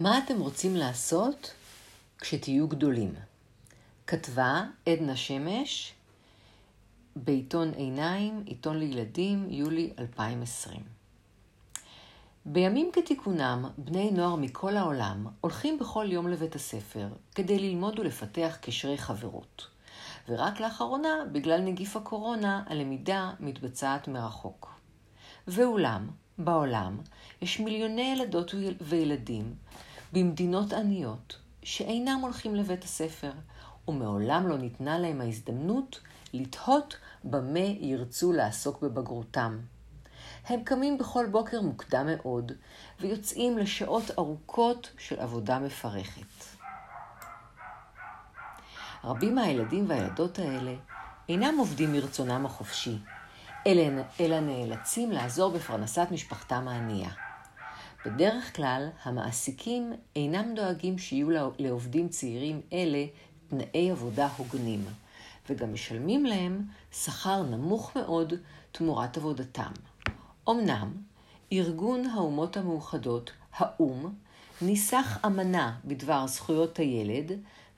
מה אתם רוצים לעשות כשתהיו גדולים? כתבה עדנה שמש בעיתון עיניים, עיתון לילדים, יולי 2020. בימים כתיקונם, בני נוער מכל העולם הולכים בכל יום לבית הספר כדי ללמוד ולפתח קשרי חברות. ורק לאחרונה, בגלל נגיף הקורונה, הלמידה מתבצעת מרחוק. ואולם, בעולם יש מיליוני ילדות וילדים במדינות עניות שאינם הולכים לבית הספר, ומעולם לא ניתנה להם ההזדמנות לתהות במה ירצו לעסוק בבגרותם. הם קמים בכל בוקר מוקדם מאוד, ויוצאים לשעות ארוכות של עבודה מפרכת. רבים מהילדים והילדות האלה אינם עובדים מרצונם החופשי, אלא, אלא נאלצים לעזור בפרנסת משפחתם הענייה. בדרך כלל, המעסיקים אינם דואגים שיהיו לעובדים צעירים אלה תנאי עבודה הוגנים, וגם משלמים להם שכר נמוך מאוד תמורת עבודתם. אמנם, ארגון האומות המאוחדות, האו"ם, ניסח אמנה בדבר זכויות הילד,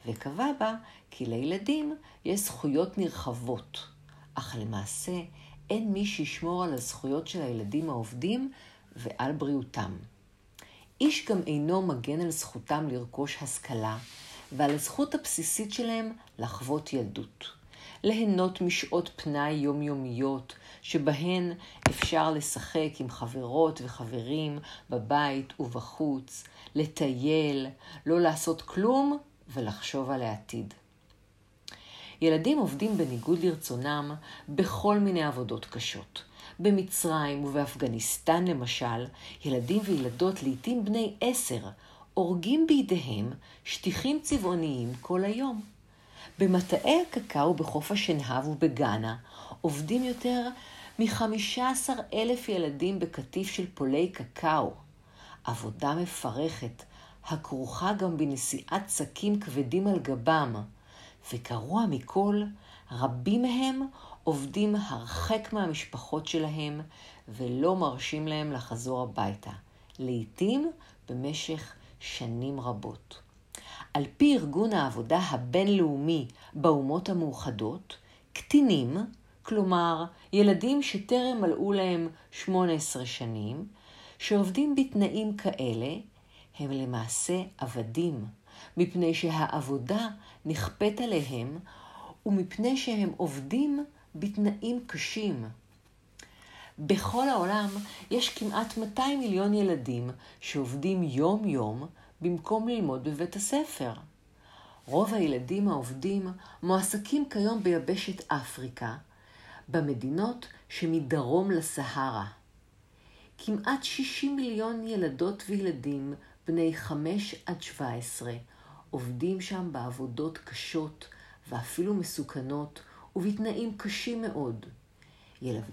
וקבע בה כי לילדים יש זכויות נרחבות, אך למעשה אין מי שישמור על הזכויות של הילדים העובדים ועל בריאותם. איש גם אינו מגן על זכותם לרכוש השכלה ועל הזכות הבסיסית שלהם לחוות ילדות. ליהנות משעות פנאי יומיומיות, שבהן אפשר לשחק עם חברות וחברים בבית ובחוץ, לטייל, לא לעשות כלום ולחשוב על העתיד. ילדים עובדים בניגוד לרצונם בכל מיני עבודות קשות. במצרים ובאפגניסטן למשל, ילדים וילדות, לעתים בני עשר, הורגים בידיהם שטיחים צבעוניים כל היום. במטעי הקקאו בחוף השנהב ובגאנה עובדים יותר מ-15 אלף ילדים בקטיף של פולי קקאו. עבודה מפרכת, הכרוכה גם בנשיאת שקים כבדים על גבם. וגרוע מכל, רבים מהם עובדים הרחק מהמשפחות שלהם ולא מרשים להם לחזור הביתה, לעתים במשך שנים רבות. על פי ארגון העבודה הבינלאומי באומות המאוחדות, קטינים, כלומר ילדים שטרם מלאו להם 18 שנים, שעובדים בתנאים כאלה, הם למעשה עבדים, מפני שהעבודה נכפית עליהם ומפני שהם עובדים בתנאים קשים. בכל העולם יש כמעט 200 מיליון ילדים שעובדים יום-יום במקום ללמוד בבית הספר. רוב הילדים העובדים מועסקים כיום ביבשת אפריקה, במדינות שמדרום לסהרה. כמעט 60 מיליון ילדות וילדים בני 5 עד 17 עובדים שם בעבודות קשות ואפילו מסוכנות ובתנאים קשים מאוד.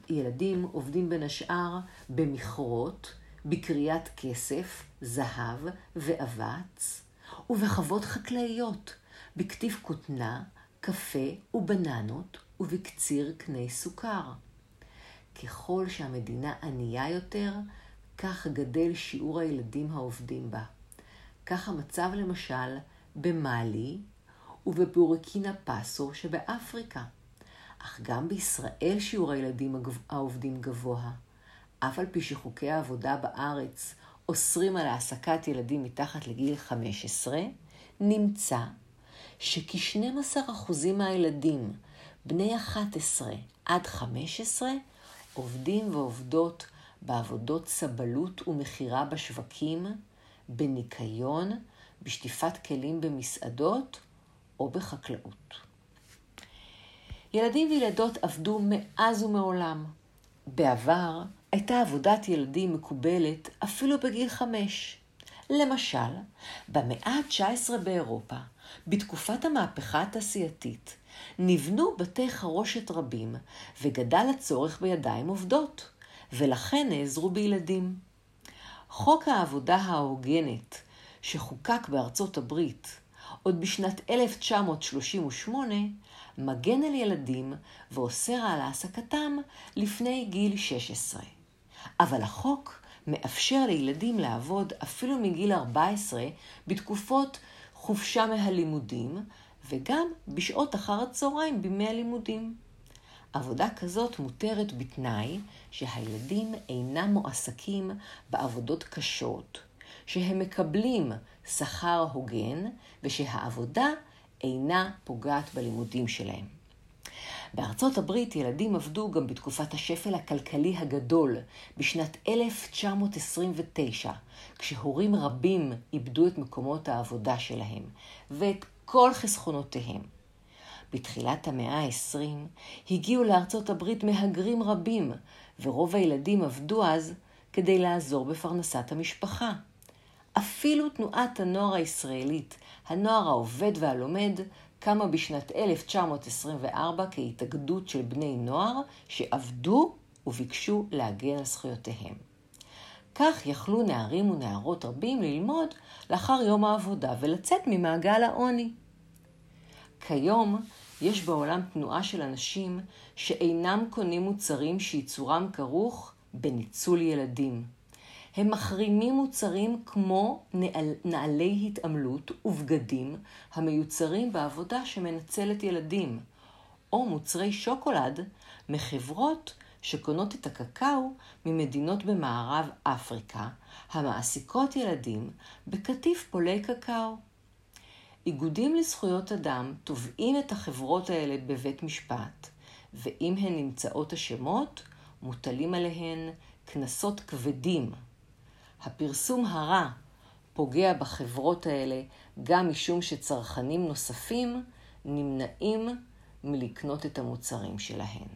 ילדים עובדים בין השאר במכרות, בקריאת כסף, זהב ואבץ, ובחוות חקלאיות, בכתיב כותנה, קפה ובננות, ובקציר קני סוכר. ככל שהמדינה ענייה יותר, כך גדל שיעור הילדים העובדים בה. כך המצב למשל במאלי ובבורקינה פאסו שבאפריקה. אך גם בישראל שיעור הילדים העובדים גבוה. אף על פי שחוקי העבודה בארץ אוסרים על העסקת ילדים מתחת לגיל 15, נמצא שכ-12% מהילדים בני 11 עד 15 עובדים ועובדות בעבודות סבלות ומכירה בשווקים, בניקיון, בשטיפת כלים במסעדות או בחקלאות. ילדים וילדות עבדו מאז ומעולם. בעבר הייתה עבודת ילדים מקובלת אפילו בגיל חמש. למשל, במאה ה-19 באירופה, בתקופת המהפכה התעשייתית, נבנו בתי חרושת רבים וגדל הצורך בידיים עובדות, ולכן נעזרו בילדים. חוק העבודה ההוגנת, שחוקק בארצות הברית עוד בשנת 1938, מגן על ילדים ואוסר על העסקתם לפני גיל 16. אבל החוק מאפשר לילדים לעבוד אפילו מגיל 14 בתקופות חופשה מהלימודים, וגם בשעות אחר הצהריים בימי הלימודים. עבודה כזאת מותרת בתנאי שהילדים אינם מועסקים בעבודות קשות, שהם מקבלים שכר הוגן ושהעבודה אינה פוגעת בלימודים שלהם. בארצות הברית ילדים עבדו גם בתקופת השפל הכלכלי הגדול, בשנת 1929, כשהורים רבים איבדו את מקומות העבודה שלהם ואת כל חסכונותיהם. בתחילת המאה ה-20 הגיעו לארצות הברית מהגרים רבים, ורוב הילדים עבדו אז כדי לעזור בפרנסת המשפחה. אפילו תנועת הנוער הישראלית, הנוער העובד והלומד, קמה בשנת 1924 כהתאגדות של בני נוער שעבדו וביקשו להגן על זכויותיהם. כך יכלו נערים ונערות רבים ללמוד לאחר יום העבודה ולצאת ממעגל העוני. כיום יש בעולם תנועה של אנשים שאינם קונים מוצרים שייצורם כרוך בניצול ילדים. הם מחרימים מוצרים כמו נעל, נעלי התעמלות ובגדים המיוצרים בעבודה שמנצלת ילדים, או מוצרי שוקולד מחברות שקונות את הקקאו ממדינות במערב אפריקה, המעסיקות ילדים בקטיף פולי קקאו. איגודים לזכויות אדם תובעים את החברות האלה בבית משפט, ואם הן נמצאות אשמות, מוטלים עליהן קנסות כבדים. הפרסום הרע פוגע בחברות האלה גם משום שצרכנים נוספים נמנעים מלקנות את המוצרים שלהן.